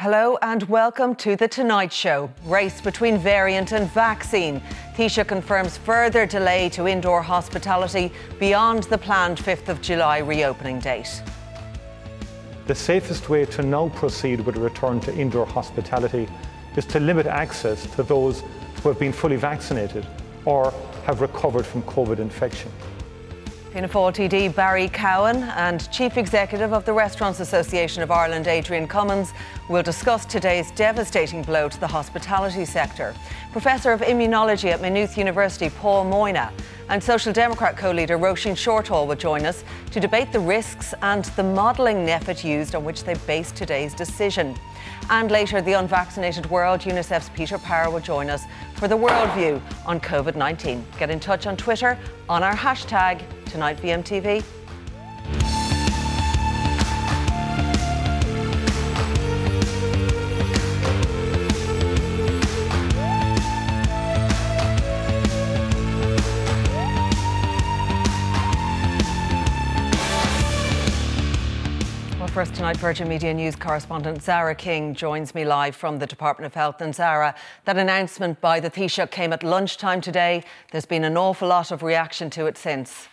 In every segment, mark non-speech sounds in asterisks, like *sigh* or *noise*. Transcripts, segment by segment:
Hello and welcome to The Tonight Show. Race between variant and vaccine. Taoiseach confirms further delay to indoor hospitality beyond the planned 5th of July reopening date. The safest way to now proceed with a return to indoor hospitality is to limit access to those who have been fully vaccinated or have recovered from COVID infection. Fianna TD Barry Cowen and Chief Executive of the Restaurants Association of Ireland Adrian Cummins will discuss today's devastating blow to the hospitality sector. Professor of Immunology at Maynooth University Paul Moynagh and Social Democrat co-leader Roisin Shortall will join us to debate the risks and the modelling NPHET used on which they based today's decision. And later, the unvaccinated world, UNICEF's Peter Power will join us for the worldview on COVID 19. Get in touch on Twitter on our hashtag TonightVMTV. First tonight, Virgin Media News correspondent Zara King joins me live from the Department of Health. And Zara, that announcement by the Taoiseach came at lunchtime today. There's been an awful lot of reaction to it since.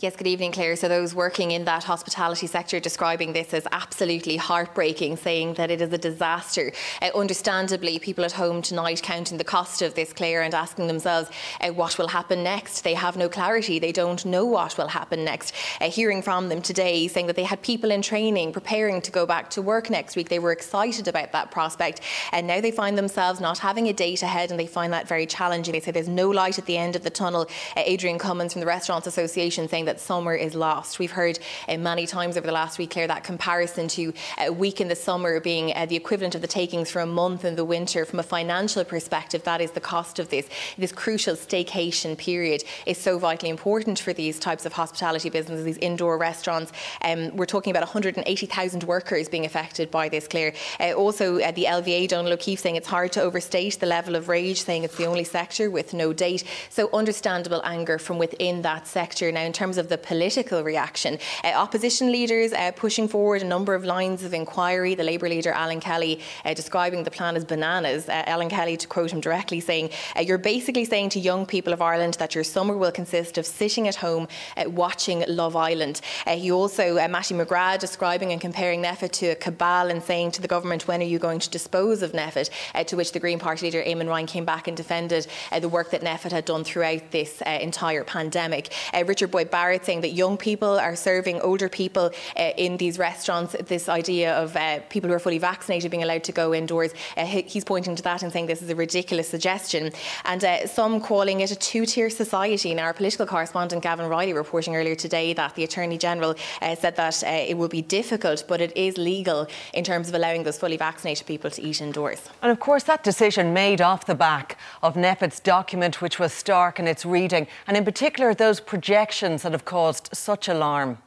Yes, good evening, Claire. So, those working in that hospitality sector describing this as absolutely heartbreaking, saying that it is a disaster. Uh, understandably, people at home tonight counting the cost of this, Claire, and asking themselves uh, what will happen next. They have no clarity. They don't know what will happen next. Uh, hearing from them today saying that they had people in training preparing to go back to work next week. They were excited about that prospect. And now they find themselves not having a date ahead and they find that very challenging. They say there's no light at the end of the tunnel. Uh, Adrian Cummins from the Restaurants Association saying that summer is lost. We've heard uh, many times over the last week, Claire, that comparison to a week in the summer being uh, the equivalent of the takings for a month in the winter. From a financial perspective, that is the cost of this. This crucial staycation period is so vitally important for these types of hospitality businesses, these indoor restaurants. Um, we're talking about 180,000 workers being affected by this, Claire. Uh, also, uh, the LVA, Donall O'Keeffe, saying it's hard to overstate the level of rage, saying it's the only sector with no date. So, understandable anger from within that sector. Now, in terms of the political reaction. Uh, opposition leaders uh, pushing forward a number of lines of inquiry. The Labour leader Alan Kelly uh, describing the plan as bananas. Uh, Alan Kelly, to quote him directly, saying, uh, You're basically saying to young people of Ireland that your summer will consist of sitting at home uh, watching Love Island. he also, Mattie McGrath, describing and comparing NPHET to a cabal and saying to the government, When are you going to dispose of NPHET? to which the Green Party leader Eamon Ryan came back and defended the work that NPHET had done throughout this entire pandemic. Richard Boyd Barrett saying that young people are serving older people uh, in these restaurants. This idea of uh, people who are fully vaccinated being allowed to go indoors, uh, he's pointing to that and saying this is a ridiculous suggestion. And uh, some calling it a two tier society. Now, our political correspondent Gavan Reilly reporting earlier today that the Attorney General uh, said that uh, it will be difficult, but it is legal in terms of allowing those fully vaccinated people to eat indoors. And of course, that decision made off the back of NPHET's document, which was stark in its reading, and in particular those projections that have caused caused such alarm?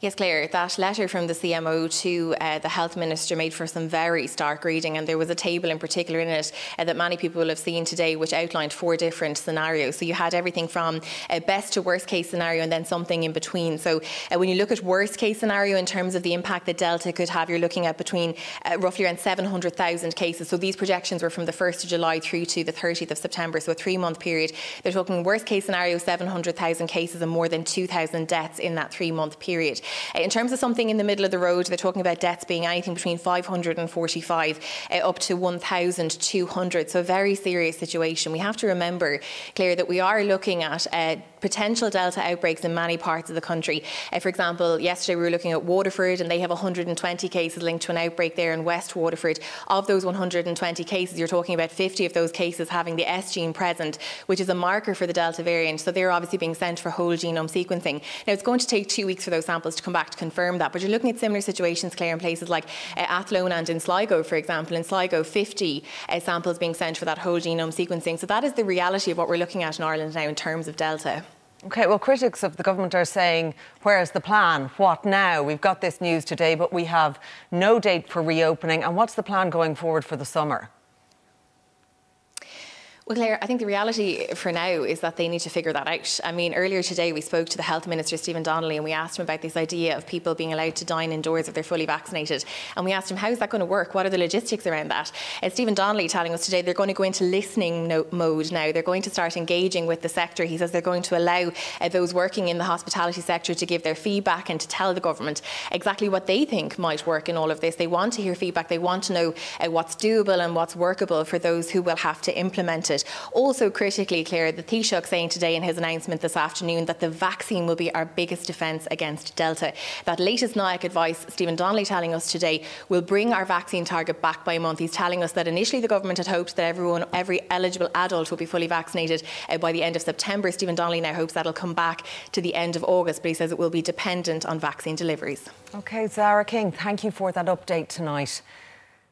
Yes, Claire, that letter from the CMO to uh, the Health Minister made for some very stark reading, and there was a table in particular in it uh, that many people will have seen today, which outlined four different scenarios. So you had everything from uh, best to worst case scenario and then something in between. So uh, when you look at worst case scenario in terms of the impact that Delta could have, you're looking at between uh, roughly around 700,000 cases. So these projections were from the 1st of July through to the 30th of September, so a three month period. They're talking worst case scenario 700,000 cases and more than 2,000 deaths in that three month period. Uh, in terms of something in the middle of the road, they're talking about deaths being anything between 545 uh, up to 1,200. So a very serious situation. We have to remember, Claire, that we are looking at uh, potential Delta outbreaks in many parts of the country. Uh, for example, yesterday we were looking at Waterford and they have 120 cases linked to an outbreak there in West Waterford. Of those 120 cases, you're talking about 50 of those cases having the S gene present, which is a marker for the Delta variant. So they're obviously being sent for whole genome sequencing. Now, it's going to take two weeks for those samples to come back to confirm that, but you're looking at similar situations, Claire, in places like uh, Athlone and in Sligo, for example. In Sligo, 50 uh, samples being sent for that whole genome sequencing. So that is the reality of what we're looking at in Ireland now in terms of Delta. Okay, well, critics of the government are saying, where's the plan? What now? We've got this news today, but we have no date for reopening. And what's the plan going forward for the summer? Well, Claire, I think the reality for now is that they need to figure that out. I mean, earlier today we spoke to the Health Minister, Stephen Donnelly, and we asked him about this idea of people being allowed to dine indoors if they're fully vaccinated. And we asked him, how is that going to work? What are the logistics around that? Uh, Stephen Donnelly telling us today they're going to go into listening no- mode now. They're going to start engaging with the sector. He says they're going to allow uh, those working in the hospitality sector to give their feedback and to tell the government exactly what they think might work in all of this. They want to hear feedback. They want to know uh, what's doable and what's workable for those who will have to implement it. Also, critically Claire, the Taoiseach saying today in his announcement this afternoon that the vaccine will be our biggest defence against Delta. That latest NIAC advice, Stephen Donnelly telling us today, will bring our vaccine target back by a month. He's telling us that initially the government had hoped that everyone, every eligible adult would be fully vaccinated uh, by the end of September. Stephen Donnelly now hopes that'll come back to the end of August, but he says it will be dependent on vaccine deliveries. Okay, Zara King, thank you for that update tonight.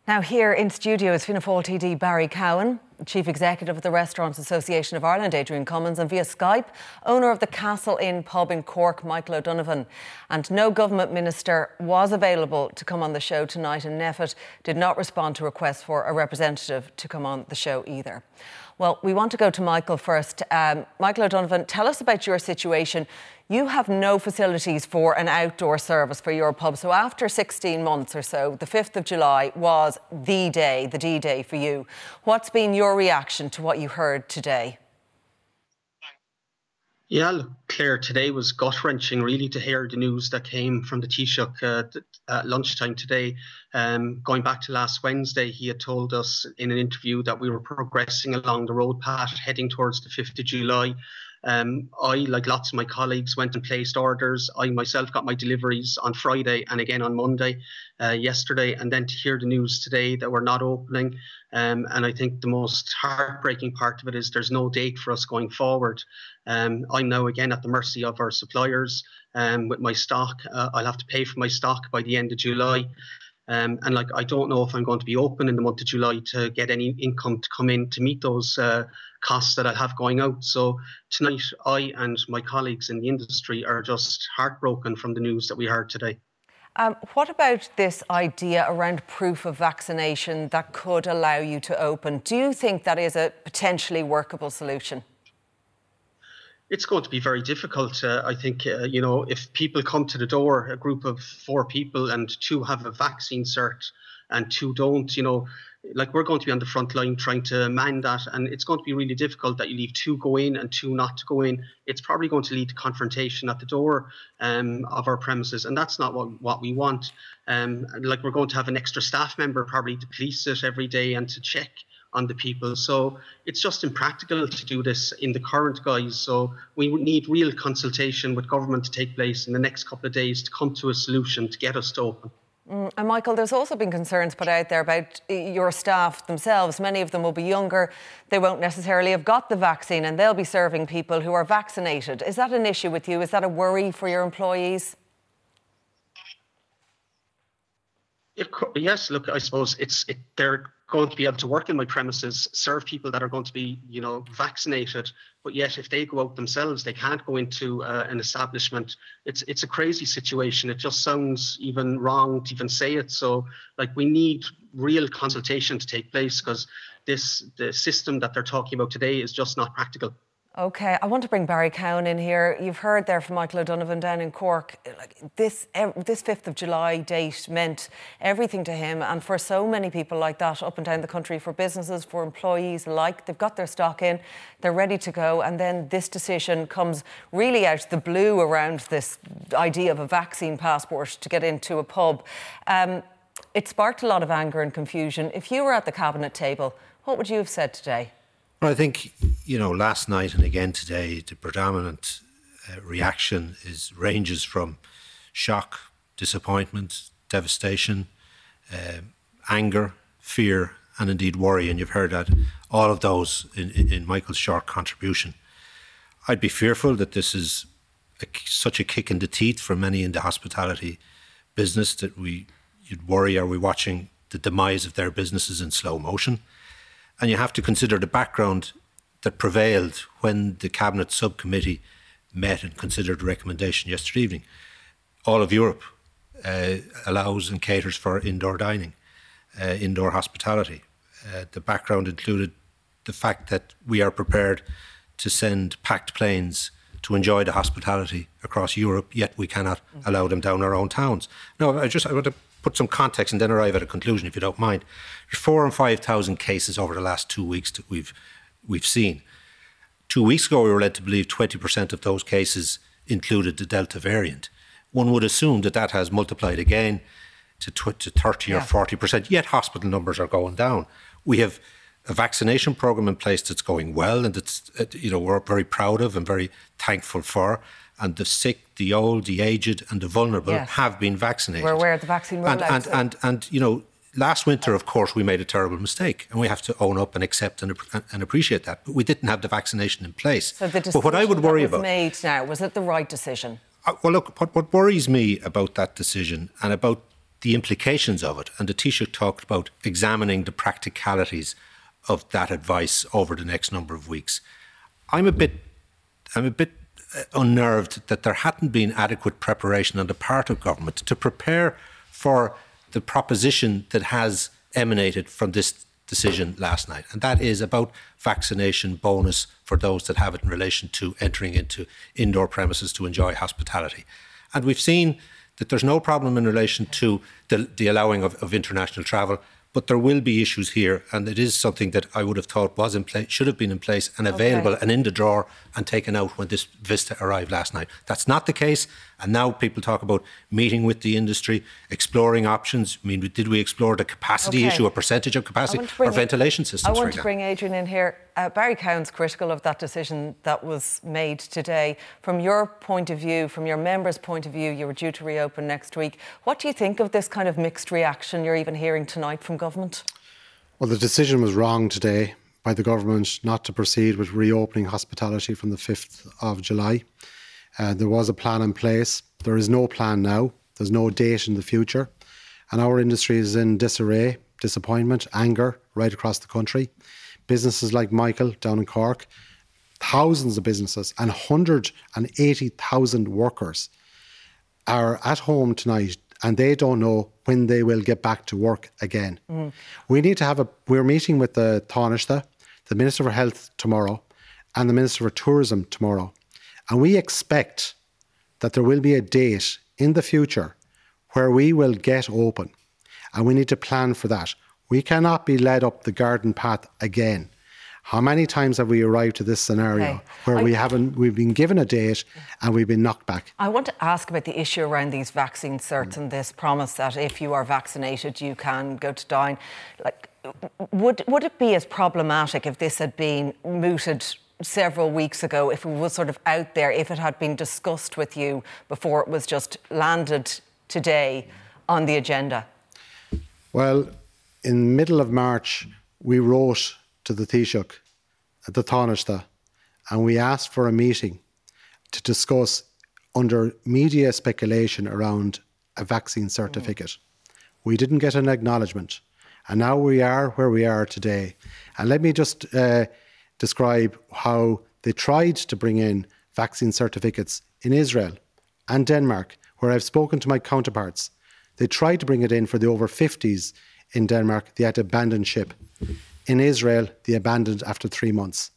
Now, here in studio is Fianna Fáil TD Barry Cowen, Chief Executive of the Restaurants Association of Ireland, Adrian Cummins, and via Skype, owner of the Castle Inn pub in Cork, Michael O'Donovan. And no government minister was available to come on the show tonight, and NPHET did not respond to requests for a representative to come on the show either. Well, we want to go to Michael first. Um, Michael O'Donovan, tell us about your situation. You have no facilities for an outdoor service for your pub. So, after 16 months or so, the 5th of July was the day, the D day for you. What's been your reaction to what you heard today? Yeah, look, Claire, today was gut wrenching, really, to hear the news that came from the Taoiseach uh, at lunchtime today. Um, going back to last Wednesday, he had told us in an interview that we were progressing along the road path heading towards the 5th of July. Um, I, like lots of my colleagues, went and placed orders. I myself got my deliveries on Friday and again on Monday uh, yesterday. And then to hear the news today that we're not opening. Um, and I think the most heartbreaking part of it is there's no date for us going forward. Um, I'm now again at the mercy of our suppliers um, with my stock. Uh, I'll have to pay for my stock by the end of July. Um, and like I don't know if I'm going to be open in the month of July to get any income to come in to meet those uh, costs that I have going out. So tonight, I and my colleagues in the industry are just heartbroken from the news that we heard today. Um, what about this idea around proof of vaccination that could allow you to open? Do you think that is a potentially workable solution? It's going to be very difficult. Uh, I think, uh, you know, if people come to the door, a group of four people, and two have a vaccine cert and two don't, you know, like we're going to be on the front line trying to man that. And it's going to be really difficult that you leave two go in and two not to go in. It's probably going to lead to confrontation at the door um, of our premises. And that's not what, what we want. Um, like we're going to have an extra staff member probably to police it every day and to check on the people. So it's just impractical to do this in the current guise. So we need real consultation with government to take place in the next couple of days to come to a solution to get us to open. Mm, and Michael, there's also been concerns put out there about your staff themselves. Many of them will be younger. They won't necessarily have got the vaccine and they'll be serving people who are vaccinated. Is that an issue with you? Is that a worry for your employees? Yes, look, I suppose it's it, they're going to be able to work in my premises, serve people that are going to be, you know, vaccinated. But yet, if they go out themselves, they can't go into uh, an establishment. It's it's a crazy situation. It just sounds even wrong to even say it. So, like, we need real consultation to take place because this the system that they're talking about today is just not practical. Okay, I want to bring Barry Cowen in here. You've heard there from Michael O'Donovan down in Cork. This, this 5th of July date meant everything to him, and for so many people like that up and down the country, for businesses, for employees alike, they've got their stock in, they're ready to go, and then this decision comes really out of the blue around this idea of a vaccine passport to get into a pub. Um, it sparked a lot of anger and confusion. If you were at the cabinet table, what would you have said today? I think, you know, last night and again today, the predominant uh, reaction is ranges from shock, disappointment, devastation, uh, anger, fear, and indeed worry. And you've heard that all of those in, in, in Michael's short contribution. I'd be fearful that this is a, such a kick in the teeth for many in the hospitality business that we you'd worry are we watching the demise of their businesses in slow motion and you have to consider the background that prevailed when the cabinet subcommittee met and considered the recommendation yesterday evening all of Europe uh, allows and caters for indoor dining uh, indoor hospitality uh, the background included the fact that we are prepared to send packed planes to enjoy the hospitality across Europe, yet we cannot allow them down our own towns. No, I just I want to put some context and then arrive at a conclusion, if you don't mind. There's four and five thousand cases over the last two weeks that we've we've seen. Two weeks ago, we were led to believe 20% of those cases included the Delta variant. One would assume that that has multiplied again to, tw- to 30 yeah. or 40%, yet hospital numbers are going down. We have a vaccination program in place that's going well and that's uh, you know we're very proud of and very thankful for and the sick the old the aged and the vulnerable yes. have been vaccinated we're aware of the vaccine rollout and and, and and you know last winter of course we made a terrible mistake and we have to own up and accept and, and appreciate that but we didn't have the vaccination in place so the but what i would worry about made now was it the right decision uh, well look what, what worries me about that decision and about the implications of it and the Taoiseach talked about examining the practicalities of that advice over the next number of weeks. I'm a bit, I'm a bit Uh, unnerved that there hadn't been adequate preparation on the part of government to prepare for the proposition that has emanated from this decision last night, and that is about vaccination bonus for those that have it in relation to entering into indoor premises to enjoy hospitality. And we've seen that there's no problem in relation to the, the allowing of, of international travel but there will be issues here, and it is something that I would have thought was in place, should have been in place and available okay. and in the drawer and taken out when this Vista arrived last night. That's not the case, and now people talk about meeting with the industry, exploring options. I mean, did we explore the capacity okay. issue, a percentage of capacity, or ventilation systems? I want to bring Adrian in here. Uh, Barry Cowen's critical of that decision that was made today. From your point of view, from your members' point of view, you were due to reopen next week. What do you think of this kind of mixed reaction you're even hearing tonight from government? Well, the decision was wrong today by the government not to proceed with reopening hospitality from the 5th of July. Uh, there was a plan in place. There is no plan now. There's no date in the future. And our industry is in disarray, disappointment, anger right across the country businesses like Michael down in Cork, thousands of businesses and 180,000 workers are at home tonight and they don't know when they will get back to work again. Mm. We need to have a, we're meeting with the Taoiseach, the Minister for Health tomorrow, and the Minister for Tourism tomorrow. And we expect that there will be a date in the future where we will get open. And we need to plan for that. We cannot be led up the garden path again. How many times have we arrived to this scenario okay. where I, we haven't we've been given a date and we've been knocked back? I want to ask about the issue around these vaccine certs mm. and this promise that if you are vaccinated you can go to dine. Like would would it be as problematic if this had been mooted several weeks ago, if it was sort of out there, if it had been discussed with you before it was just landed today on the agenda? Well, in the middle of March, we wrote to the Taoiseach at the Taoiseach and we asked for a meeting to discuss under media speculation around a vaccine certificate. Mm. We didn't get an acknowledgement. And now we are where we are today. And let me just uh, describe how they tried to bring in vaccine certificates in Israel and Denmark, where I've spoken to my counterparts. They tried to bring it in for the over 50s in Denmark, they had to abandon ship. In Israel, they abandoned after three months.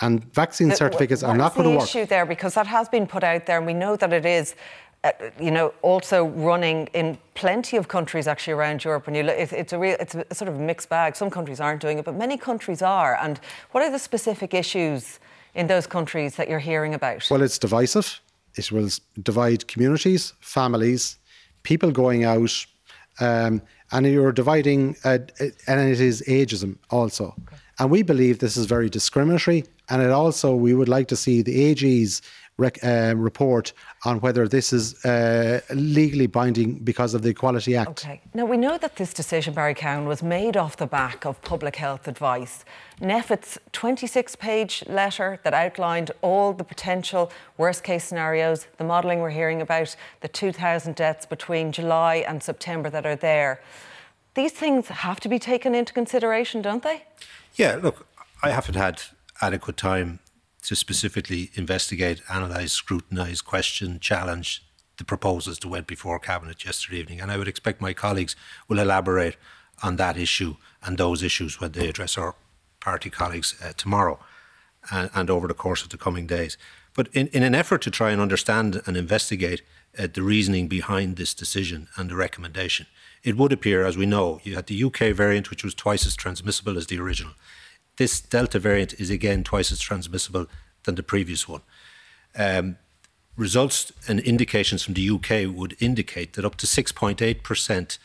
And vaccine certificates are not going to work. issue there? Because that has been put out there, and we know that it is. Uh, you know, also running in plenty of countries actually around Europe. And you look, it's, it's a real, it's a sort of mixed bag. Some countries aren't doing it, but many countries are. And what are the specific issues in those countries that you're hearing about? Well, it's divisive. It will divide communities, families, people going out, um, and you're dividing, uh, and it is ageism also. Okay. And we believe this is very discriminatory, and it also we would like to see the AG's rec- uh, report on whether this is uh, legally binding because of the Equality Act. Okay. Now, we know that this decision, Barry Cowen, was made off the back of public health advice. NPHET's 26 page letter that outlined all the potential worst case scenarios, the modelling we're hearing about, the 2,000 deaths between July and September that are there. These things have to be taken into consideration, don't they? Yeah, look, I haven't had adequate time to specifically investigate, analyse, scrutinise, question, challenge the proposals that went before Cabinet yesterday evening. And I would expect my colleagues will elaborate on that issue and those issues when they address our party colleagues uh, tomorrow and, and, over the course of the coming days. But in, in an effort to try and understand and investigate uh, the reasoning behind this decision and the recommendation, it would appear, as we know, you had the UK variant, which was twice as transmissible as the original. This Delta variant is again twice as transmissible than the previous one. Um, results and indications from the UK would indicate that up to 6.8%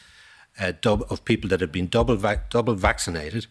uh, of people that have been double, double vaccinated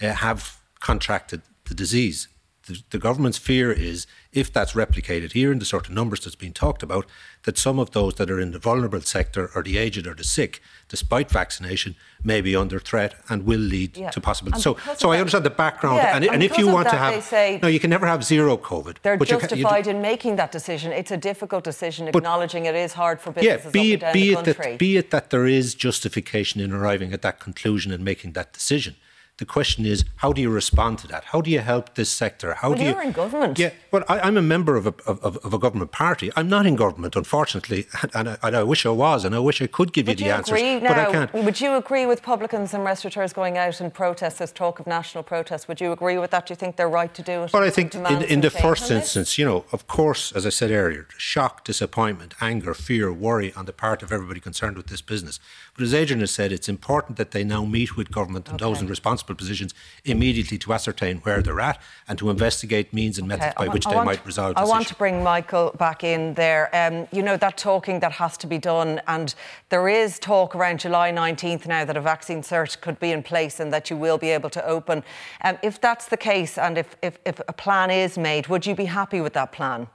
uh, have contracted the disease. The, the government's fear is if that's replicated here in the sort of numbers that's been talked about, that some of those that are in the vulnerable sector or the aged or the sick, despite vaccination, may be under threat and will lead yeah. to possible. so, so I understand the background, yeah, and, and, and if you want that, to have, say no, you can never have zero COVID. They're justified in making that decision. It's a difficult decision, acknowledging it is hard for businesses yeah, be it, be it that be it that there is justification in arriving at that conclusion and making that decision. The question is, how do you respond to that? How do you help this sector? How well, do you? You're you, in government. Yeah, well, I, am a member of a, of, of, a government party. I'm not in government, unfortunately, *laughs* and I, and I wish I was, and I wish I could give would you the you answers, but I can't. Would you agree with publicans and restaurateurs going out and protest? There's talk of national protests. Would you agree with that? Do you think they're right to do it? Well, I think in, in the first instance, you know, of course, as I said earlier, shock, disappointment, anger, fear, worry on the part of everybody concerned with this business. But as Adrian has said, it's important that they now meet with government and okay. those in positions immediately to ascertain where they're at and to investigate means and methods okay. by which they want, might resolve I want issue. to bring Michael back in there. Um, you know, that talking that has to be done, and there is talk around July 19th now that a vaccine cert could be in place and that you will be able to open. Um, if that's the case and if, if, if a plan is made, would you be happy with that plan?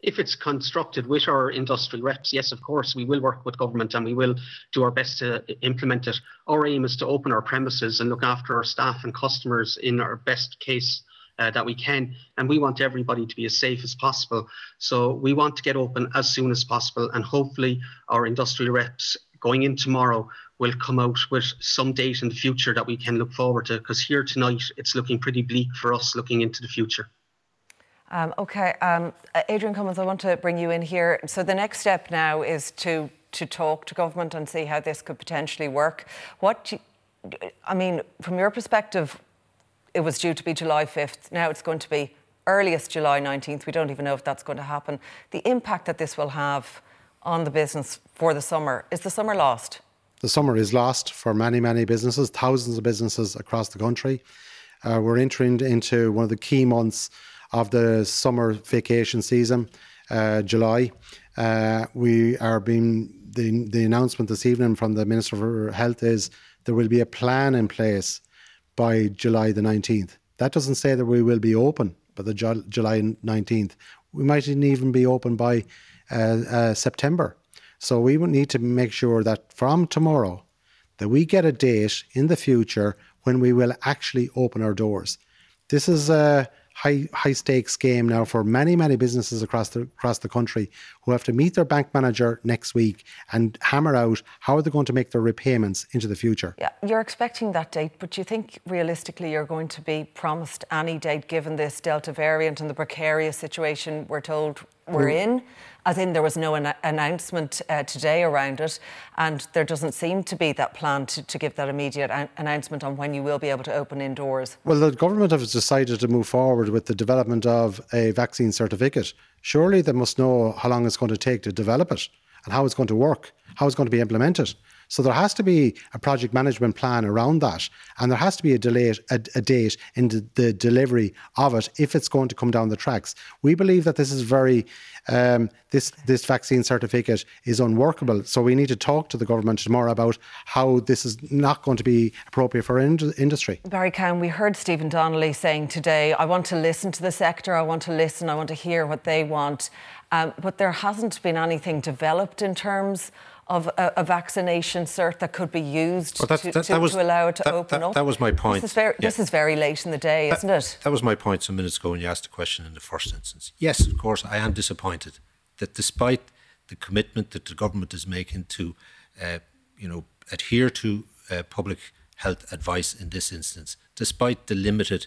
If it's constructed with our industry reps, yes, of course, we will work with government and we will do our best to implement it. Our aim is to open our premises and look after our staff and customers in our best case uh, that we can. And we want everybody to be as safe as possible. So we want to get open as soon as possible. And hopefully, our industrial reps going in tomorrow will come out with some date in the future that we can look forward to. Because here tonight, it's looking pretty bleak for us looking into the future. Um, okay, um, uh, Adrian Cummins, I want to bring you in here. So the next step now is to to talk to government and see how this could potentially work. What, I mean, from your perspective, it was due to be July 5th. Now it's going to be earliest July 19th. We don't even know if that's going to happen. The impact that this will have on the business for the summer is the summer lost. The summer is lost for many, many businesses, thousands of businesses across the country. Uh, we're entering into one of the key months of the summer vacation season, uh, July. Uh, we are being the the announcement this evening from the Minister for Health is there will be a plan in place by July the nineteenth. That doesn't say that we will be open by the Ju- July nineteenth. We might even be open by uh, uh, September. So we would need to make sure that from tomorrow that we get a date in the future when we will actually open our doors. This is a high high stakes game now for many many businesses across the across the country who have to meet their bank manager next week and hammer out how are they going to make their repayments into the future. Yeah, you're expecting that date, but you think realistically you're going to be promised any date given this Delta variant and the precarious situation we're told we're in? as in there was no an- announcement uh, today around it, and there doesn't seem to be that plan to, to give that immediate an- announcement on when you will be able to open indoors. Well, the government has decided to move forward with the development of a vaccine certificate. Surely they must know how long it's going to take to develop it and how it's going to work, how it's going to be implemented. So there has to be a project management plan around that, and there has to be a, delay, a, a date in the, the, delivery of it if it's going to come down the tracks. We believe that this is very um, this this vaccine certificate is unworkable. So we need to talk to the government tomorrow about how this is not going to be appropriate for ind- industry. Barry Cowen, we heard Stephen Donnelly saying today, "I want to listen to the sector. I want to listen. I want to hear what they want." Um, but there hasn't been anything developed in terms of a, a, vaccination cert that could be used well, that, to, that, to, was, to, allow it to that, open up. up. That was my point. This is very, yeah. this is very late in the day, isn't it? That was my point some minutes ago when you asked the question in the first instance. Yes, of course, I am disappointed that despite the commitment that the government is making to, uh, you know, adhere to uh, public health advice in this instance, despite the limited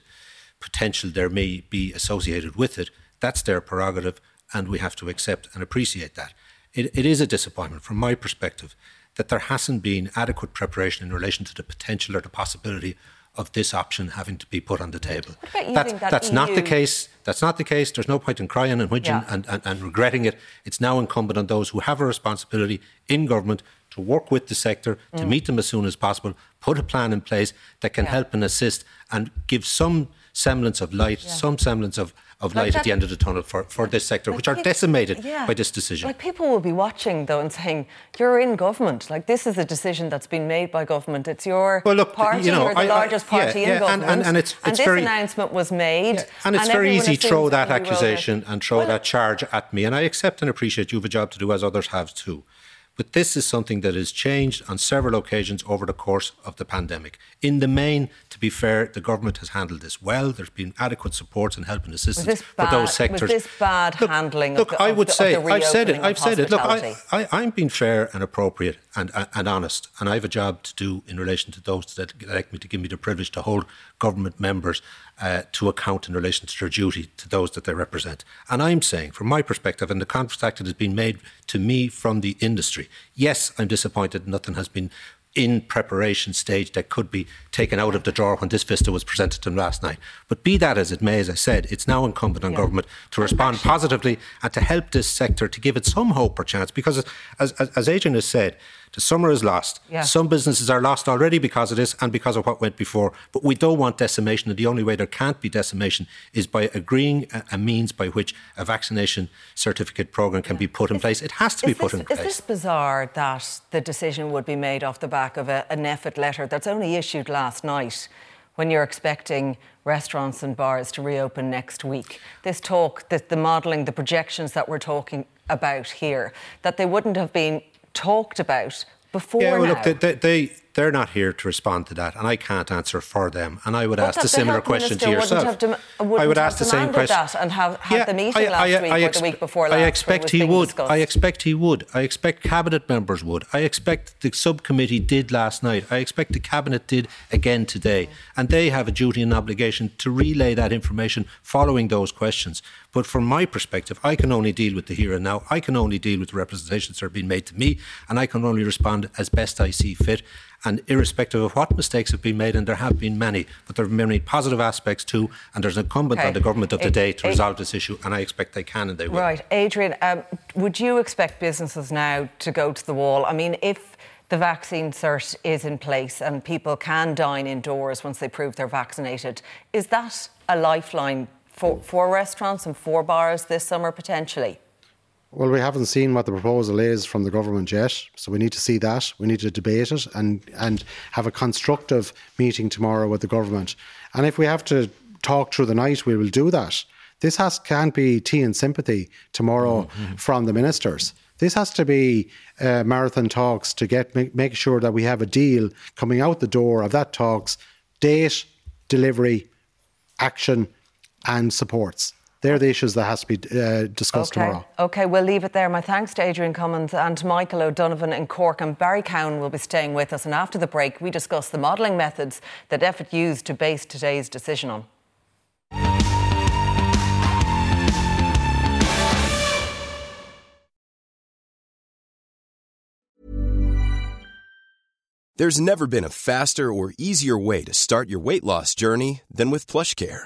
potential there may be associated with it, that's their prerogative, and we have to accept and appreciate that. It, it is a disappointment from my perspective that there hasn't been adequate preparation in relation to the potential or the possibility of this option having to be put on the table. That, that that's not the case. That's not the case. There's no point in crying and whinging yeah. and, and, and regretting it. It's now incumbent on those who have a responsibility in government to work with the sector, to mm. meet them as soon as possible, put a plan in place that can yeah. help and assist and give some semblance of light, yeah. some semblance of of like light that, at the end of the tunnel for, for this sector, like which are decimated yeah. by this decision. Like people will be watching though and saying, "You're in government. Like this is a decision that's been made by government. It's your well, look, party. You know, you're the I, largest I, party yeah, in yeah, government, and, and, and it's, it's and this very, announcement was made. Yeah, and it's and very easy to throw that accusation and throw well, that charge at me, and I accept and appreciate you have a job to do as others have too. But this is something that has changed on several occasions over the course of the pandemic. In the main, to be fair, the government has handled this well. There's been adequate supports and help and assistance bad, for those sectors. Was this bad look, handling? Look, the, I would the, say I've said it. I've said it. Look, I, I, am being fair and appropriate and, and, and, honest, and I have a job to do in relation to those that elect me to give me the privilege to hold government members uh, to account in relation to their duty to those that they represent. And I'm saying, from my perspective, and the contact that has been made to me from the industry, yes, I'm disappointed nothing has been in preparation stage that could be taken out of the drawer when this vista was presented to them last night. But be that as it may, as I said, it's now incumbent on yeah. government to respond positively and to help this sector to give it some hope or chance. Because as, as, as Adrian has said, the summer is lost. Yeah. Some businesses are lost already because of this and because of what went before. But we don't want decimation. And the only way there can't be decimation is by agreeing a, a means by which a vaccination certificate programme can yeah. be put in is, place. It has to be put this, in place. Is this bizarre that the decision would be made off the back of a, a NPHET letter that's only issued last night? when you're expecting restaurants and bars to reopen next week. This talk, the, the modelling, the projections that we're talking about here, that they wouldn't have been talked about before yeah, well, now. look, they, they, they, they're not here to respond to that, and I can't answer for them. And I would ask the, similar question to yourself. Dem- I would ask the same question. That and have had yeah, the meeting I, last I, week I, or the week before last. I expect he would. Discussed. I expect he would. I expect cabinet members would. I expect the subcommittee did last night. I expect the cabinet did again today, and they have a duty and obligation to relay that information following those questions. But from my perspective, I can only deal with the here and now. I can only deal with the representations that are being made to me, and I can only respond as best I see fit and irrespective of what mistakes have been made, and there have been many, but there have been many positive aspects too, and there's incumbent okay. on the government of the day to resolve this issue, and I expect they can and they will. Right. Adrian, um, would you expect businesses now to go to the wall? I mean, if the vaccine cert is in place and people can dine indoors once they prove they're vaccinated, is that a lifeline for, for restaurants and for bars this summer potentially? Well, we haven't seen what the proposal is from the government yet, so we need to see that. We need to debate it and and have a constructive meeting tomorrow with the government. And if we have to talk through the night, we will do that. This has can't be tea and sympathy tomorrow mm-hmm. from the ministers. This has to be uh, marathon talks to get make, make sure that we have a deal coming out the door of that talks, date, delivery, action, and supports they're the issues that has to be uh, discussed okay. tomorrow. Okay, we'll leave it there. My thanks to Adrian Cummins and Michael O'Donovan in Cork and Barry Cowen will be staying with us. And after the break, we discuss the modelling methods that NPHET used to base today's decision on. There's never been a faster or easier way to start your weight loss journey than with PlushCare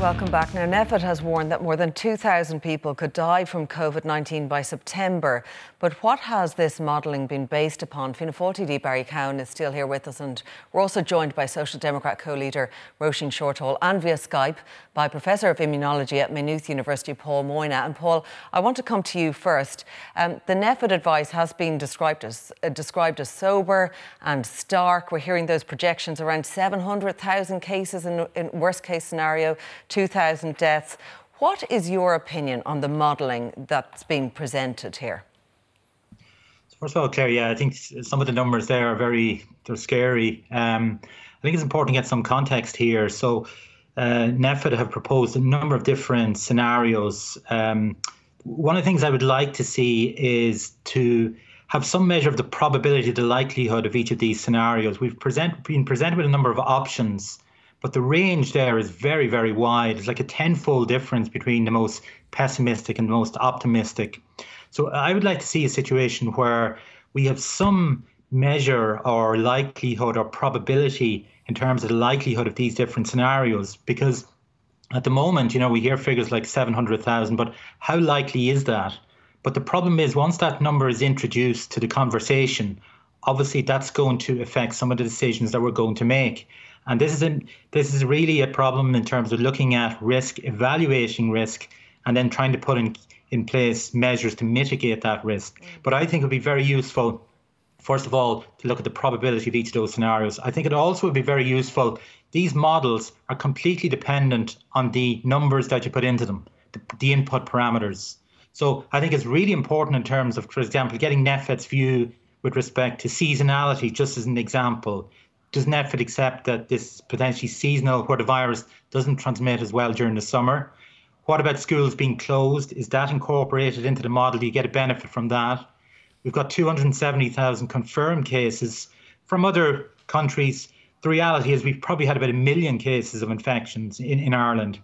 Welcome back. Now, NPHET has warned that more than 2,000 people could die from COVID 19 by September. But what has this modelling been based upon? Fianna Fáil TD Barry Cowen is still here with us, and we're also joined by Social Democrat co leader Roisin Shortall and via Skype by Professor of Immunology at Maynooth University, Paul Moynagh. And Paul, I want to come to you first. Um, the NPHET advice has been described as, uh, described as sober and stark. We're hearing those projections around 700,000 cases in, in worst case scenario 2,000 deaths. What is your opinion on the modelling that's being presented here? First of all, Claire, yeah, I think some of the numbers there are very they're scary. Um, I think it's important to get some context here. So, uh, NPHET have proposed a number of different scenarios. Um, one of the things I would like to see is to have some measure of the probability, the likelihood of each of these scenarios. We've present, been presented with a number of options but the range there is very, very wide. It's like a tenfold difference between the most pessimistic and the most optimistic. So I would like to see a situation where we have some measure or likelihood or probability in terms of the likelihood of these different scenarios because at the moment, you know, we hear figures like 700,000, but how likely is that? But the problem is, once that number is introduced to the conversation, obviously that's going to affect some of the decisions that we're going to make. And this is a, this is really a problem in terms of looking at risk, evaluating risk, and then trying to put in in place measures to mitigate that risk. Mm. But I think it would be very useful, first of all, to look at the probability of each of those scenarios. I think it also would be very useful. These models are completely dependent on the numbers that you put into them, the, the input parameters. So I think it's really important in terms of, for example, getting NPHET's view with respect to seasonality, just as an example does NPHET accept that this is potentially seasonal where the virus doesn't transmit as well during the summer? What about schools being closed? Is that incorporated into the model? Do you get a benefit from that? We've got 270,000 confirmed cases from other countries. The reality is we've probably had about a million cases of infections in, in Ireland.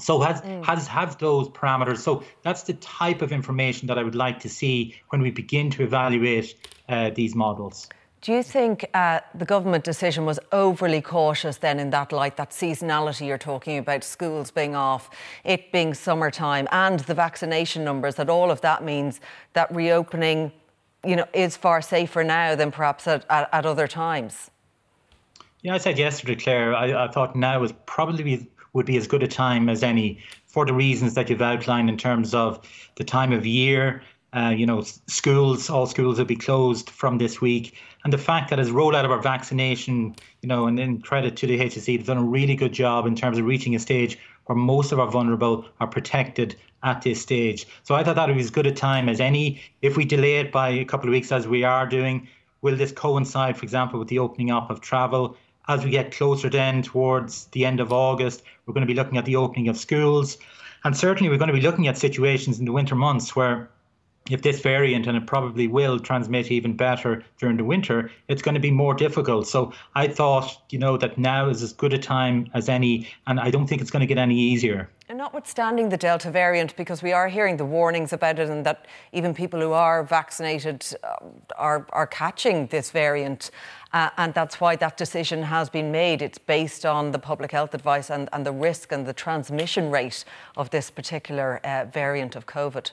So has mm. has have those parameters. So that's the type of information that I would like to see when we begin to evaluate uh, these models. Do you think uh, the government decision was overly cautious then in that light, that seasonality you're talking about, schools being off, it being summertime, and the vaccination numbers, that all of that means that reopening you know, is far safer now than perhaps at, at, at other times? Yeah, I said yesterday, Claire, I, I thought now was probably would be as good a time as any for the reasons that you've outlined in terms of the time of year, uh, you know, schools, all schools will be closed from this week. And the fact that as rollout of our vaccination, you know, and then credit to the HSE, they've done a really good job in terms of reaching a stage where most of our vulnerable are protected at this stage. So I thought that was as good a time as any. If we delay it by a couple of weeks, as we are doing, will this coincide, for example, with the opening up of travel? As we get closer then towards the end of August, we're going to be looking at the opening of schools. And certainly we're going to be looking at situations in the winter months where if this variant, and it probably will transmit even better during the winter, it's going to be more difficult. So I thought, you know, that now is as good a time as any, and I don't think it's going to get any easier. And notwithstanding the Delta variant, because we are hearing the warnings about it, and that even people who are vaccinated uh, are, are catching this variant. Uh, and that's why that decision has been made. It's based on the public health advice and, and the risk and the transmission rate of this particular uh, variant of COVID.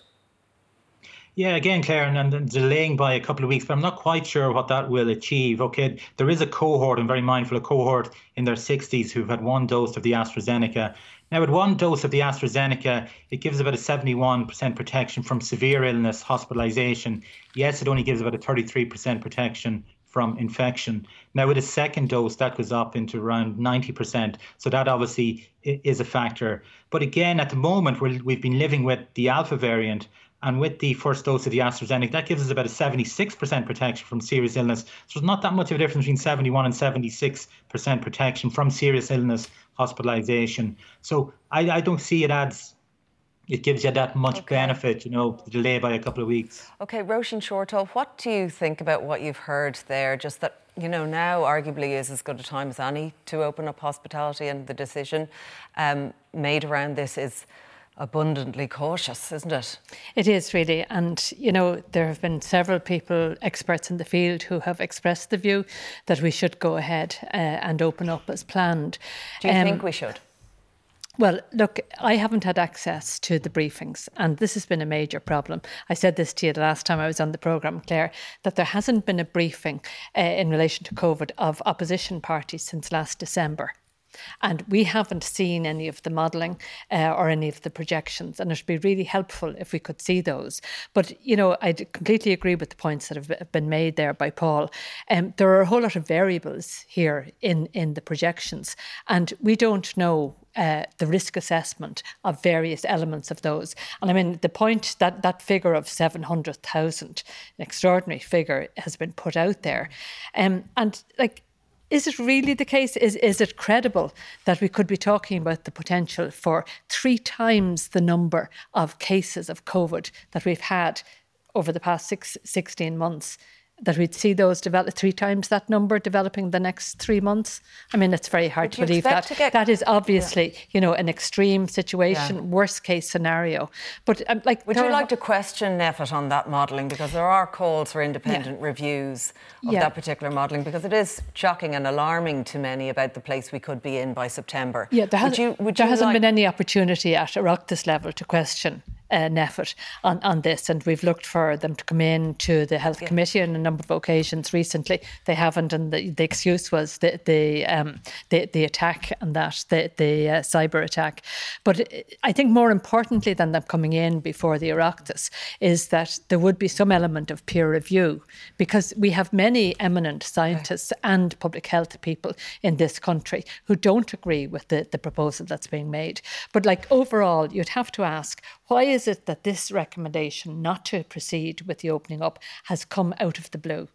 Yeah, again, Claire, and, and, delaying by a couple of weeks, but I'm not quite sure what that will achieve. Okay, there is a cohort, I'm very mindful, a cohort in their 60s who've had one dose of the AstraZeneca. Now, with one dose of the AstraZeneca, it gives about a 71% protection from severe illness, hospitalization. Yes, it only gives about a 33% protection from infection. Now, with a second dose, that goes up into around 90%. So that obviously is a factor. But again, at the moment, we have been living with the alpha variant. And with the first dose of the AstraZeneca, that gives us about a 76% protection from serious illness. So there's not that much of a difference between 71 and 76% protection from serious illness, hospitalization. So I, I don't see it adds it gives you that much okay. benefit, you know, the delay by a couple of weeks. Okay, Roisin Shortall, what do you think about what you've heard there? Just that, you know, now arguably is as good a time as any to open up hospitality, and the decision um, made around this is abundantly cautious, isn't it? It is really. And, you know, there have been several people, experts in the field, who have expressed the view that we should go ahead uh, and open up as planned. Do you um, think we should? Well, look, I haven't had access to the briefings, and this has been a major problem. I said this to you the last time I was on the programme, Claire, that there hasn't been a briefing uh, in relation to COVID of opposition parties since last December. And we haven't seen any of the modelling uh, or any of the projections, and it would be really helpful if we could see those. But, you know, I completely agree with the points that have been made there by Paul. Um, there are a whole lot of variables here in, in the projections, and we don't know uh, the risk assessment of various elements of those. And I mean, the point that that figure of 700,000, an extraordinary figure, has been put out there. Um, and like, is it really the case? Is, is it credible that we could be talking about the potential for three times the number of cases of COVID that we've had over the past six, 16 months? That we'd see those develop three times that number developing the next three months. I mean, it's very hard to believe that. To get, that is obviously, yeah. you know, an extreme situation, yeah. worst case scenario. But um, like, would you like to question NPHET on that modelling because there are calls for independent yeah. reviews of that particular modelling because it is shocking and alarming to many about the place we could be in by September. Yeah, there, has, would you, would there hasn't like... been any opportunity at Oireachtas level to question uh, NPHET on, on this, and we've looked for them to come in to the Health yeah. Committee on a number of occasions recently. They haven't, and the, the excuse was the the, um, the the attack and that the the uh, cyber attack. But I think more importantly than them coming in before the Oireachtas is that there would be some element of peer review because we have many eminent scientists right. and public health people in this country who don't agree with the, the proposal that's being made. But like overall, you'd have to ask why is it that this recommendation not to proceed with the opening up has come out of the blue?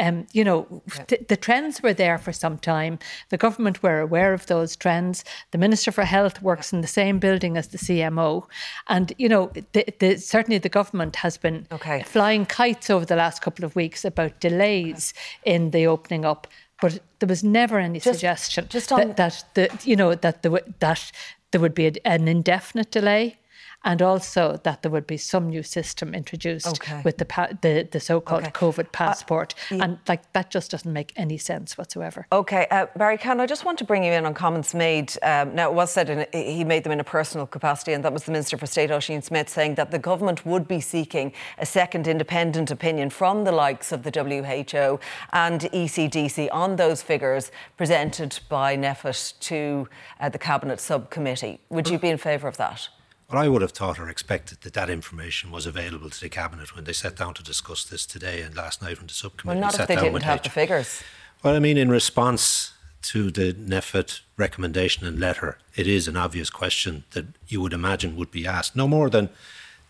Um, you know, yeah. th- the trends were there for some time. The government were aware of those trends. The Minister for Health works in the same building as the CMO. And, you know, the, the, certainly the government has been okay. flying kites over the last couple of weeks about delays okay. in the opening up. But there was never any just, suggestion just on... that, that the, you know, that, the, that there would be a, an indefinite delay and also that there would be some new system introduced okay. with the pa- the, the so-called okay. COVID uh, passport, uh, yeah. and like that just doesn't make any sense whatsoever. Okay, uh, Barry Cowen, I just want to bring you in on comments made. Um, now, it was said in, he made them in a personal capacity, and that was the Minister for State Ossian Smyth saying that the government would be seeking a second independent opinion from the likes of the WHO and ECDC on those figures presented by NPHET to uh, the cabinet subcommittee. Would you be in favour of that? Well, I would have thought or expected that that information was available to the cabinet when they sat down to discuss this today and last night when the subcommittee well, not sat if they down didn't have H- the figures. Well, I mean, in response to the NPHET recommendation and letter, it is an obvious question that you would imagine would be asked. No more than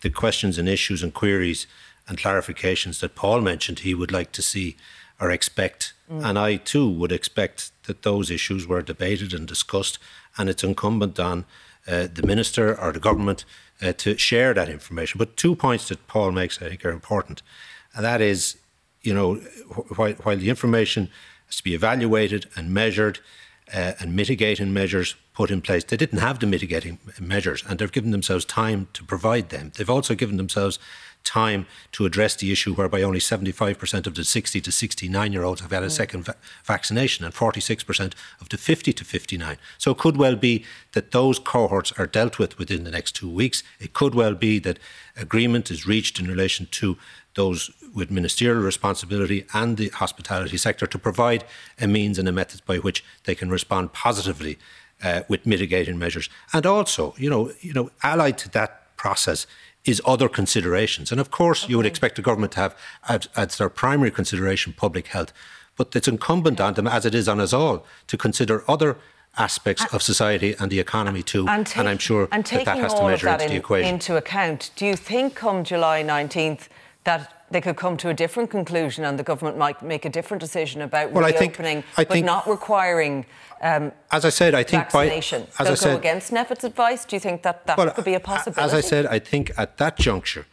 the questions and issues and queries and clarifications that Paul mentioned he would like to see or expect. Mm. And I too would expect that those issues were debated and discussed, and it's incumbent on uh, the minister or the government uh, to share that information. But two points that Paul makes, I think, are important, and that is, you know, while, while the information has to be evaluated and measured, uh, and mitigating measures put in place. They didn't have the mitigating measures, and they've given themselves time to provide them. They've also given themselves time to address the issue whereby only 75% of the 60 to 69 year olds have had a mm. second va- vaccination and 46% of the 50 to 59. So it could well be that those cohorts are dealt with within the next two weeks. It could well be that agreement is reached in relation to those with ministerial responsibility and the hospitality sector to provide a means and a method by which they can respond positively uh, with mitigating measures. And also, you know, you know, allied to that process is other considerations. And of course, okay. you would expect the government to have as, as their primary consideration public health. But it's incumbent on them, as it is on us all, to consider other aspects of society and the economy too. And, take, and I'm sure and that that has to measure into in, the equation. into account, do you think come July 19th that they could come to a different conclusion and the government might make a different decision about well, reopening, I think, I but think, not requiring um, as I said, I think vaccination. By, as They'll I said, go against NPHET's advice. Do you think that that well, could be a possibility? As I said, I think at that juncture,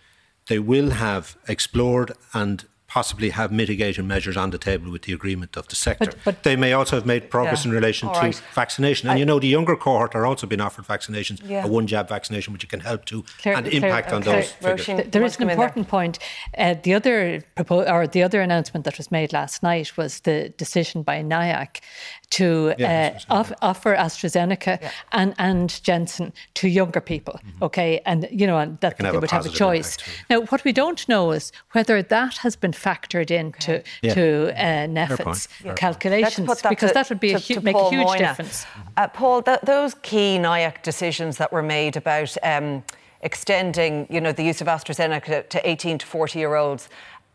they will have explored and possibly have mitigating measures on the table with the agreement of the sector. But, but they may also have made progress yeah. in relation to vaccination. And I, you know, the younger cohort are also being offered vaccinations, yeah. a one jab vaccination, which can help to Claire, and impact Claire, on those. Claire, there is an important point. Uh, the other propo- or the other announcement that was made last night was the decision by NIAC to yeah, uh, off, offer AstraZeneca yeah. and, and Janssen to younger people. Mm-hmm. Okay, and you know and that they would have a choice. Now, what we don't know is whether that has been factored into okay. yeah. to uh, NPHET's calculations that because to, that would be to, a hu- to make Paul a huge Moynagh. difference. Uh, Paul, th- those key NIAC decisions that were made about. Um, extending, you know, the use of AstraZeneca to 18 to 40 year olds.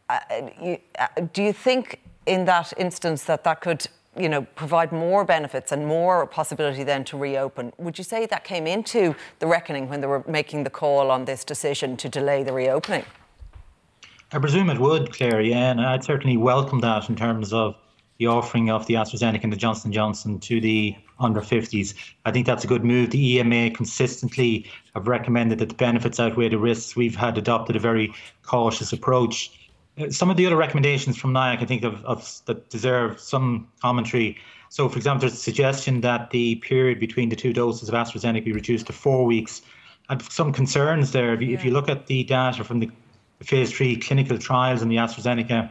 Uh, you, uh, do you think in that instance that that could you know, provide more benefits and more possibility then to reopen. Would you say that came into the reckoning when they were making the call on this decision to delay the reopening? I presume it would, Claire. Yeah, and I'd certainly welcome that in terms of the offering of the AstraZeneca and the Johnson Johnson to the under 50s. I think that's a good move. The EMA consistently have recommended that the benefits outweigh the risks. We've had adopted a very cautious approach some of the other recommendations from NIAC, I think, of, of, that deserve some commentary. So, for example, there's a suggestion that the period between the two doses of AstraZeneca be reduced to four weeks. And some concerns there. If you, yeah. if you look at the data from the, the phase three clinical trials in the AstraZeneca,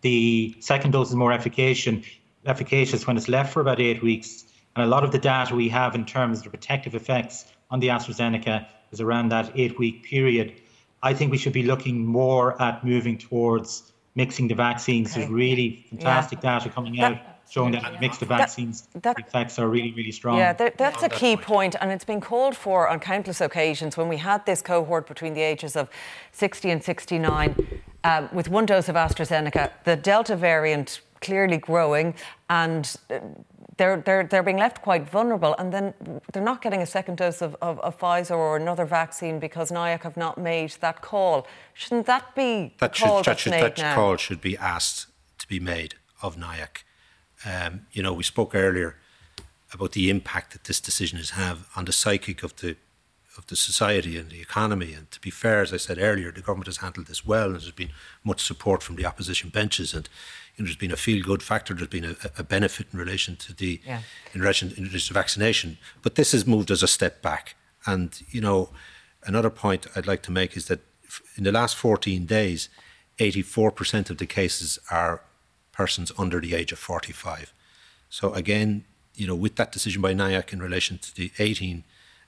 the second dose is more efficacious, efficacious when it's left for about eight weeks. And a lot of the data we have in terms of the protective effects on the AstraZeneca is around that eight week period. I think we should be looking more at moving towards mixing the vaccines. Okay. There's really fantastic yeah. data coming that, out showing that yeah. mix the vaccines that, that, effects are really, really strong. Yeah, that, that's a key point, and it's been called for on countless occasions when we had this cohort between the ages of 60 and 69 um, with one dose of AstraZeneca. The Delta variant clearly growing and uh, they're, they're, they're being left quite vulnerable and then they're not getting a second dose of, of, of Pfizer or another vaccine because NIAC have not made that call. Shouldn't that be that call should, that should, that now? call should be asked to be made of NIAC. Um, you know, we spoke earlier about the impact that this decision has have on the psychic of the of the society and the economy. And to be fair, as I said earlier, the government has handled this well, and there's been much support from the opposition benches. And you know, there's been a feel good factor, there's been a, a, benefit in relation to the yeah. in relation in relation to vaccination. But this has moved as a step back. And you know, another point I'd like to make is that in the last 14 days, 84% of the cases are persons under the age of 45. So again, you know, with that decision by NIAC in relation to the 18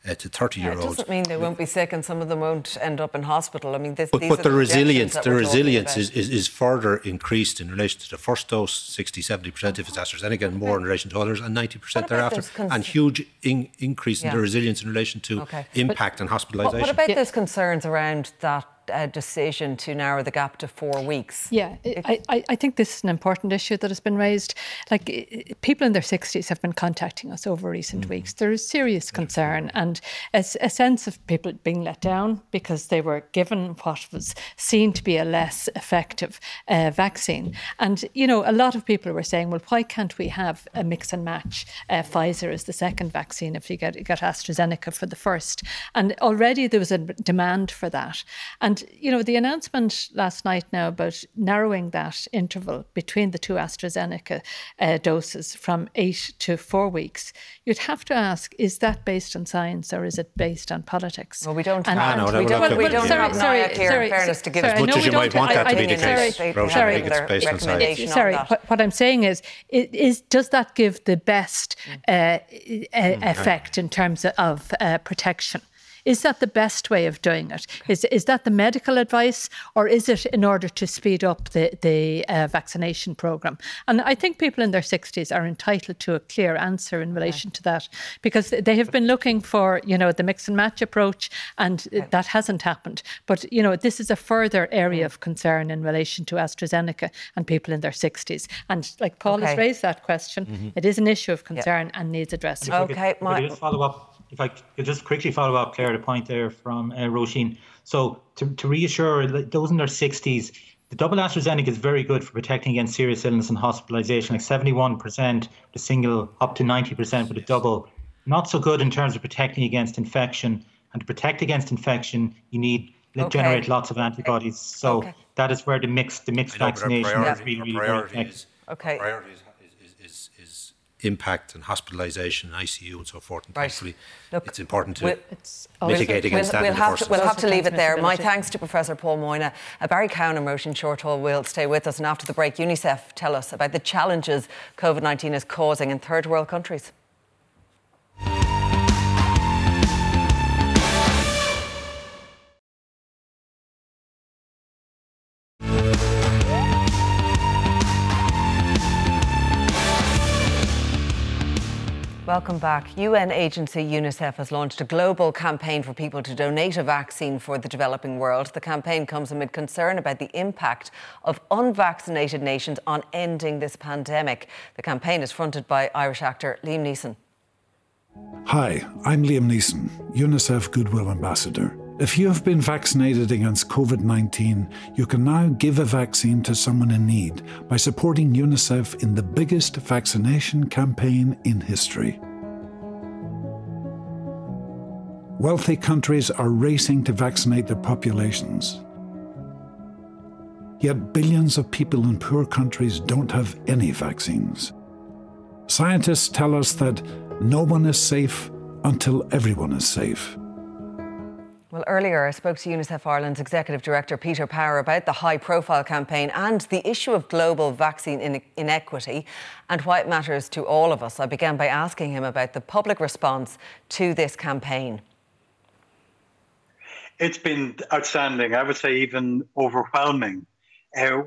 uh, to 30 year olds. It doesn't mean they won't be sick and some of them won't end up in hospital. I mean, this, but, but the, the resilience, the resilience is, is, is, further increased in relation to the first dose, 60, 70% if it's AstraZeneca, and again, more in relation to others, and 90% thereafter. Cons- and huge in, increase in yeah. the resilience in relation to okay. impact but, and hospitalisation. What about yeah. those concerns around that uh, decision to narrow the gap to four weeks. Yeah, I, I, think this is an important issue that has been raised. Like people in their 60s have been contacting us over recent mm-hmm. weeks. There is serious concern and a, a, sense of people being let down because they were given what was seen to be a less effective uh, vaccine. And, you know, a lot of people were saying, well, why can't we have a mix and match? Uh, Pfizer is the second vaccine if you get, you get AstraZeneca for the first. And already there was a demand for that. And And, you know, the announcement last night now about narrowing that interval between the two AstraZeneca uh, doses from eight to four weeks, you'd have to ask, is that based on science or is it based on politics? Well, we don't and, have, ah, no, we don't, well, we don't sorry, have sorry, NIAC here, sorry, in fairness, to give sorry, as much as you might want that to be the case. Sorry, I think it's based on science. Sorry, what, what, I'm saying is, is, does that give the best uh, uh, effect in terms of uh, protection? Is that the best way of doing it? Is, is that the medical advice, or is it in order to speed up the, the uh, vaccination programme? And I think people in their 60s are entitled to a clear answer in relation to that because they have been looking for, you know, the mix and match approach, and that hasn't happened. But, you know, this is a further area of concern in relation to AstraZeneca and people in their 60s. And like Paul okay. has raised that question, mm-hmm. it is an issue of concern yeah. and needs addressing. Okay, my follow up if I could just quickly follow up, Claire, the point there from uh, Roisin. So to, to reassure those in their 60s, the double AstraZeneca is very good for protecting against serious illness and hospitalisation, like 71%, the single up to 90% with a double. Not so good in terms of protecting against infection. And to protect against infection, you need okay. generate lots of antibodies. So okay. that is where the mixed the mixed know, vaccination is really, really very effective. Okay. Priority impact and hospitalisation, ICU, and so forth. And right. thankfully, Look, it's important to we'll, it's mitigate against we'll, that. We'll, have to, we'll have to leave it there. My thanks to Professor Paul Moynagh. Uh, Barry Cowen and Roisin Shortall will stay with us. And after the break, UNICEF tell us about the challenges COVID 19 is causing in third world countries. Welcome back. UN agency UNICEF has launched a global campaign for people to donate a vaccine for the developing world. The campaign comes amid concern about the impact of unvaccinated nations on ending this pandemic. The campaign is fronted by Irish actor Liam Neeson. Hi, I'm Liam Neeson, UNICEF Goodwill Ambassador. If you have been vaccinated against COVID 19, you can now give a vaccine to someone in need by supporting UNICEF in the biggest vaccination campaign in history. Wealthy countries are racing to vaccinate their populations. Yet billions of people in poor countries don't have any vaccines. Scientists tell us that no one is safe until everyone is safe. Well, earlier I spoke to UNICEF Ireland's Executive Director Peter Power about the high profile campaign and the issue of global vaccine inequity and why it matters to all of us. I began by asking him about the public response to this campaign. It's been outstanding. I would say even overwhelming. Uh,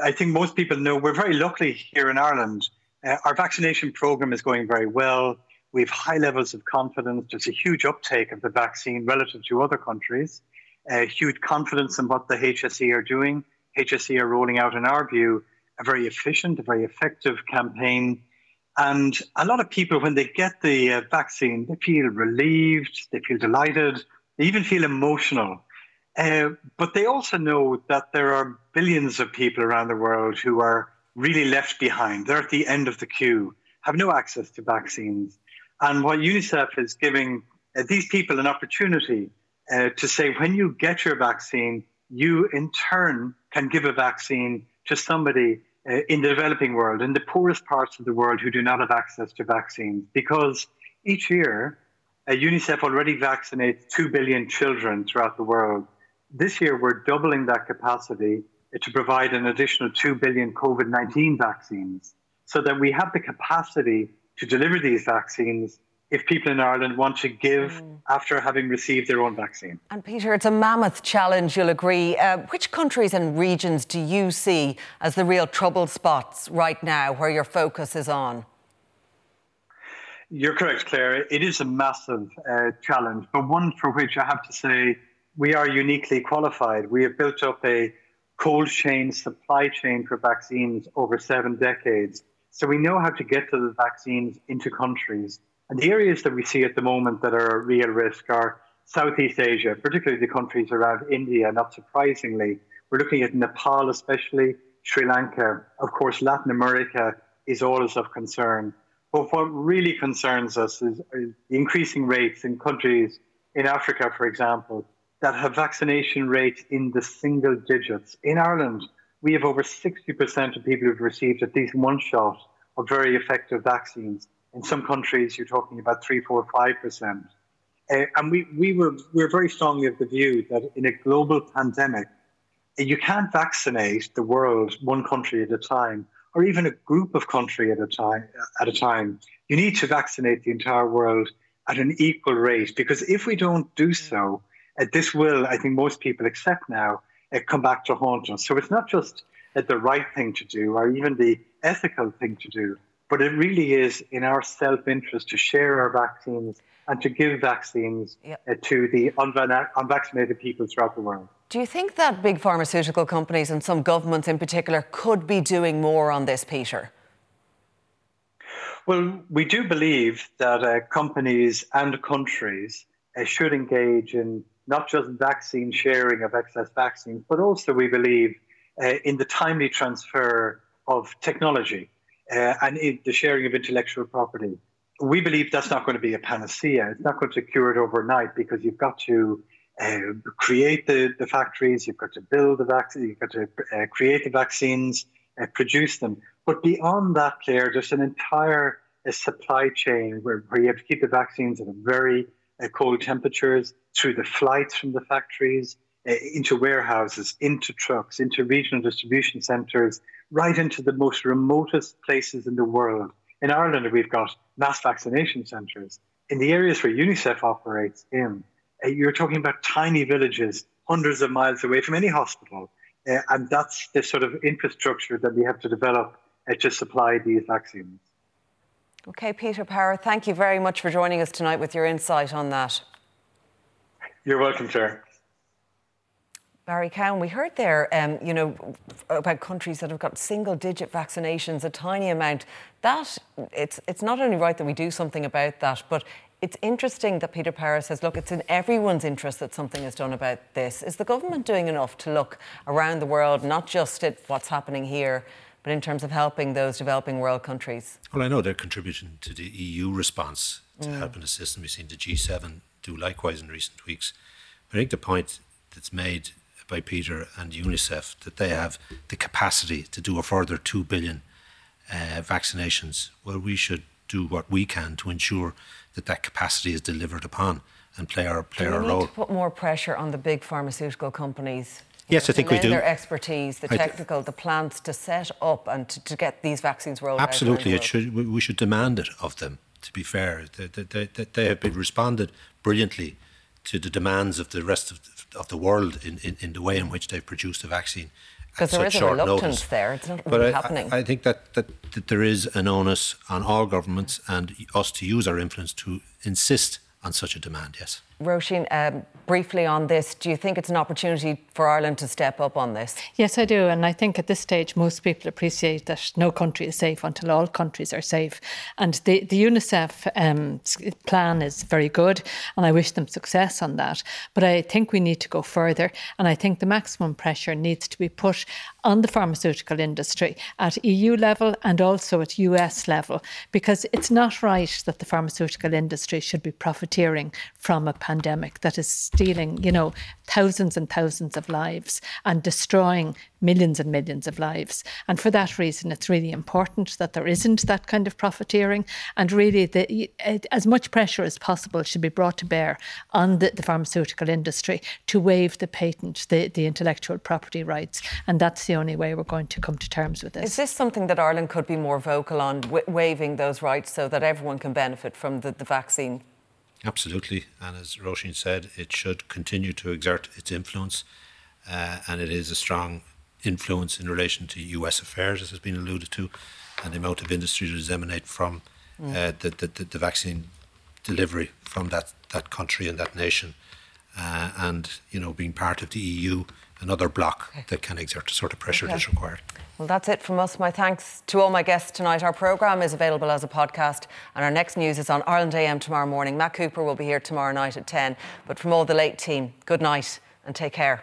I think most people know we're very lucky here in Ireland. Uh, our vaccination program is going very well. We have high levels of confidence. There's a huge uptake of the vaccine relative to other countries. Uh, huge confidence in what the HSE are doing. HSE are rolling out, in our view, a very efficient, a very effective campaign. And a lot of people, when they get the uh, vaccine, they feel relieved, they feel delighted, they even feel emotional. Uh, but they also know that there are billions of people around the world who are really left behind. They're at the end of the queue, have no access to vaccines. And what UNICEF is giving uh, these people an opportunity uh, to say when you get your vaccine, you in turn can give a vaccine to somebody uh, in the developing world, in the poorest parts of the world who do not have access to vaccines. Because each year, uh, UNICEF already vaccinates 2 billion children throughout the world. This year, we're doubling that capacity uh, to provide an additional 2 billion COVID 19 vaccines so that we have the capacity to deliver these vaccines if people in Ireland want to give mm. after having received their own vaccine. And Peter, it's a mammoth challenge, you'll agree. Uh, which countries and regions do you see as the real trouble spots right now where your focus is on? You're correct, Claire. It is a massive uh, challenge, but one for which I have to say we are uniquely qualified. We have built up a cold chain supply chain for vaccines over seven decades so we know how to get to the vaccines into countries. And the areas that we see at the moment that are a real risk are Southeast Asia, particularly the countries around India, not surprisingly. We're looking at Nepal, especially Sri Lanka. Of course, Latin America is always of concern. But what really concerns us is, the increasing rates in countries in Africa, for example, that have vaccination rates in the single digits. In Ireland, we have over 60% of people who've received at least one shot of very effective vaccines. In some countries, you're talking about three, four, five percent. Uh, and we, we were we were very strongly of the view that in a global pandemic, you can't vaccinate the world one country at a time, or even a group of country at a time. At a time, you need to vaccinate the entire world at an equal rate. Because if we don't do so, uh, this will, I think, most people accept now, uh, come back to haunt us. So it's not just uh, the right thing to do, or even the ethical thing to do, but it really is in our self-interest to share our vaccines and to give vaccines yep. uh, to the unvaccinated people throughout the world. Do you think that big pharmaceutical companies and some governments in particular could be doing more on this, Peter? Well, we do believe that uh, companies and countries uh, should engage in not just vaccine sharing of excess vaccines, but also we believe uh, in the timely transfer of technology uh, and the sharing of intellectual property we believe that's not going to be a panacea. It's not going to cure it overnight because you've got to uh, create the, the factories, you've got to build the vaccine, you've got to uh, create the vaccines, uh, produce them. But beyond that, Claire, there's an entire uh, supply chain where, where you have to keep the vaccines at very uh, cold temperatures through the flights from the factories uh, into warehouses, into trucks, into regional distribution centres, right into the most remotest places in the world in Ireland, we've got mass vaccination centres. In the areas where UNICEF operates in, you're talking about tiny villages hundreds of miles away from any hospital. Uh, and that's the sort of infrastructure that we have to develop uh, to supply these vaccines. Okay, Peter Power, thank you very much for joining us tonight with your insight on that. You're welcome, Chair. Barry Cowen, we heard there, um, you know, about countries that have got single-digit vaccinations, a tiny amount. That it's it's not only right that we do something about that, but it's interesting that Peter Power says, look, it's in everyone's interest that something is done about this. Is the government doing enough to look around the world, not just at what's happening here, but in terms of helping those developing world countries? Well, I know they're contributing to the EU response to mm. help and assist, and we've seen the G7 do likewise in recent weeks. I think the point that's made by Peter and UNICEF that they have the capacity to do a further 2 billion uh, vaccinations. Well, we should do what we can to ensure that that capacity is delivered upon and play our, play do our role. to put more pressure on the big pharmaceutical companies Yes, I think we do. Their expertise, the technical, the plants to set up and to, to get these vaccines rolled Absolutely, out. Absolutely, it should. We should demand it of them. To be fair, they, they, they, they have been responded brilliantly to the demands of the rest of the, of the world in, in, in the way in which they've produced a vaccine. Because there is a reluctance notice. there. It's not really but I, happening. I, I think that, that, that there is an onus on all governments and us to use our influence to insist on such a demand, yes. Roisin, um, briefly on this, do you think it's an opportunity for Ireland to step up on this? Yes, I do. And I think at this stage, most people appreciate that no country is safe until all countries are safe. And the, the UNICEF um, plan is very good, and I wish them success on that. But I think we need to go further. And I think the maximum pressure needs to be put on the pharmaceutical industry at EU level and also at US level, because it's not right that the pharmaceutical industry should be profiteering from a pandemic that is stealing, you know, thousands and thousands of lives and destroying millions and millions of lives. And for that reason, it's really important that there isn't that kind of profiteering. And really, the, as much pressure as possible should be brought to bear on the, the pharmaceutical industry to waive the patent, the, the intellectual property rights. And that's the only way we're going to come to terms with this. Is this something that Ireland could be more vocal on, waiving those rights so that everyone can benefit from the, the vaccine? Absolutely. And as Roisin said, it should continue to exert its influence. Uh, and it is a strong influence in relation to US affairs, as has been alluded to, and the amount of industry that is emanate from mm. uh, the, the, the, vaccine delivery from that, that country and that nation. Uh, and, you know, being part of the EU, another bloc okay. that can exert the sort of pressure okay. that's required. Well, that's it from us. My thanks to all my guests tonight. Our programme is available as a podcast, and our next news is on Ireland AM tomorrow morning. Matt Cooper will be here tomorrow night at 10. But from all the late team, good night and take care.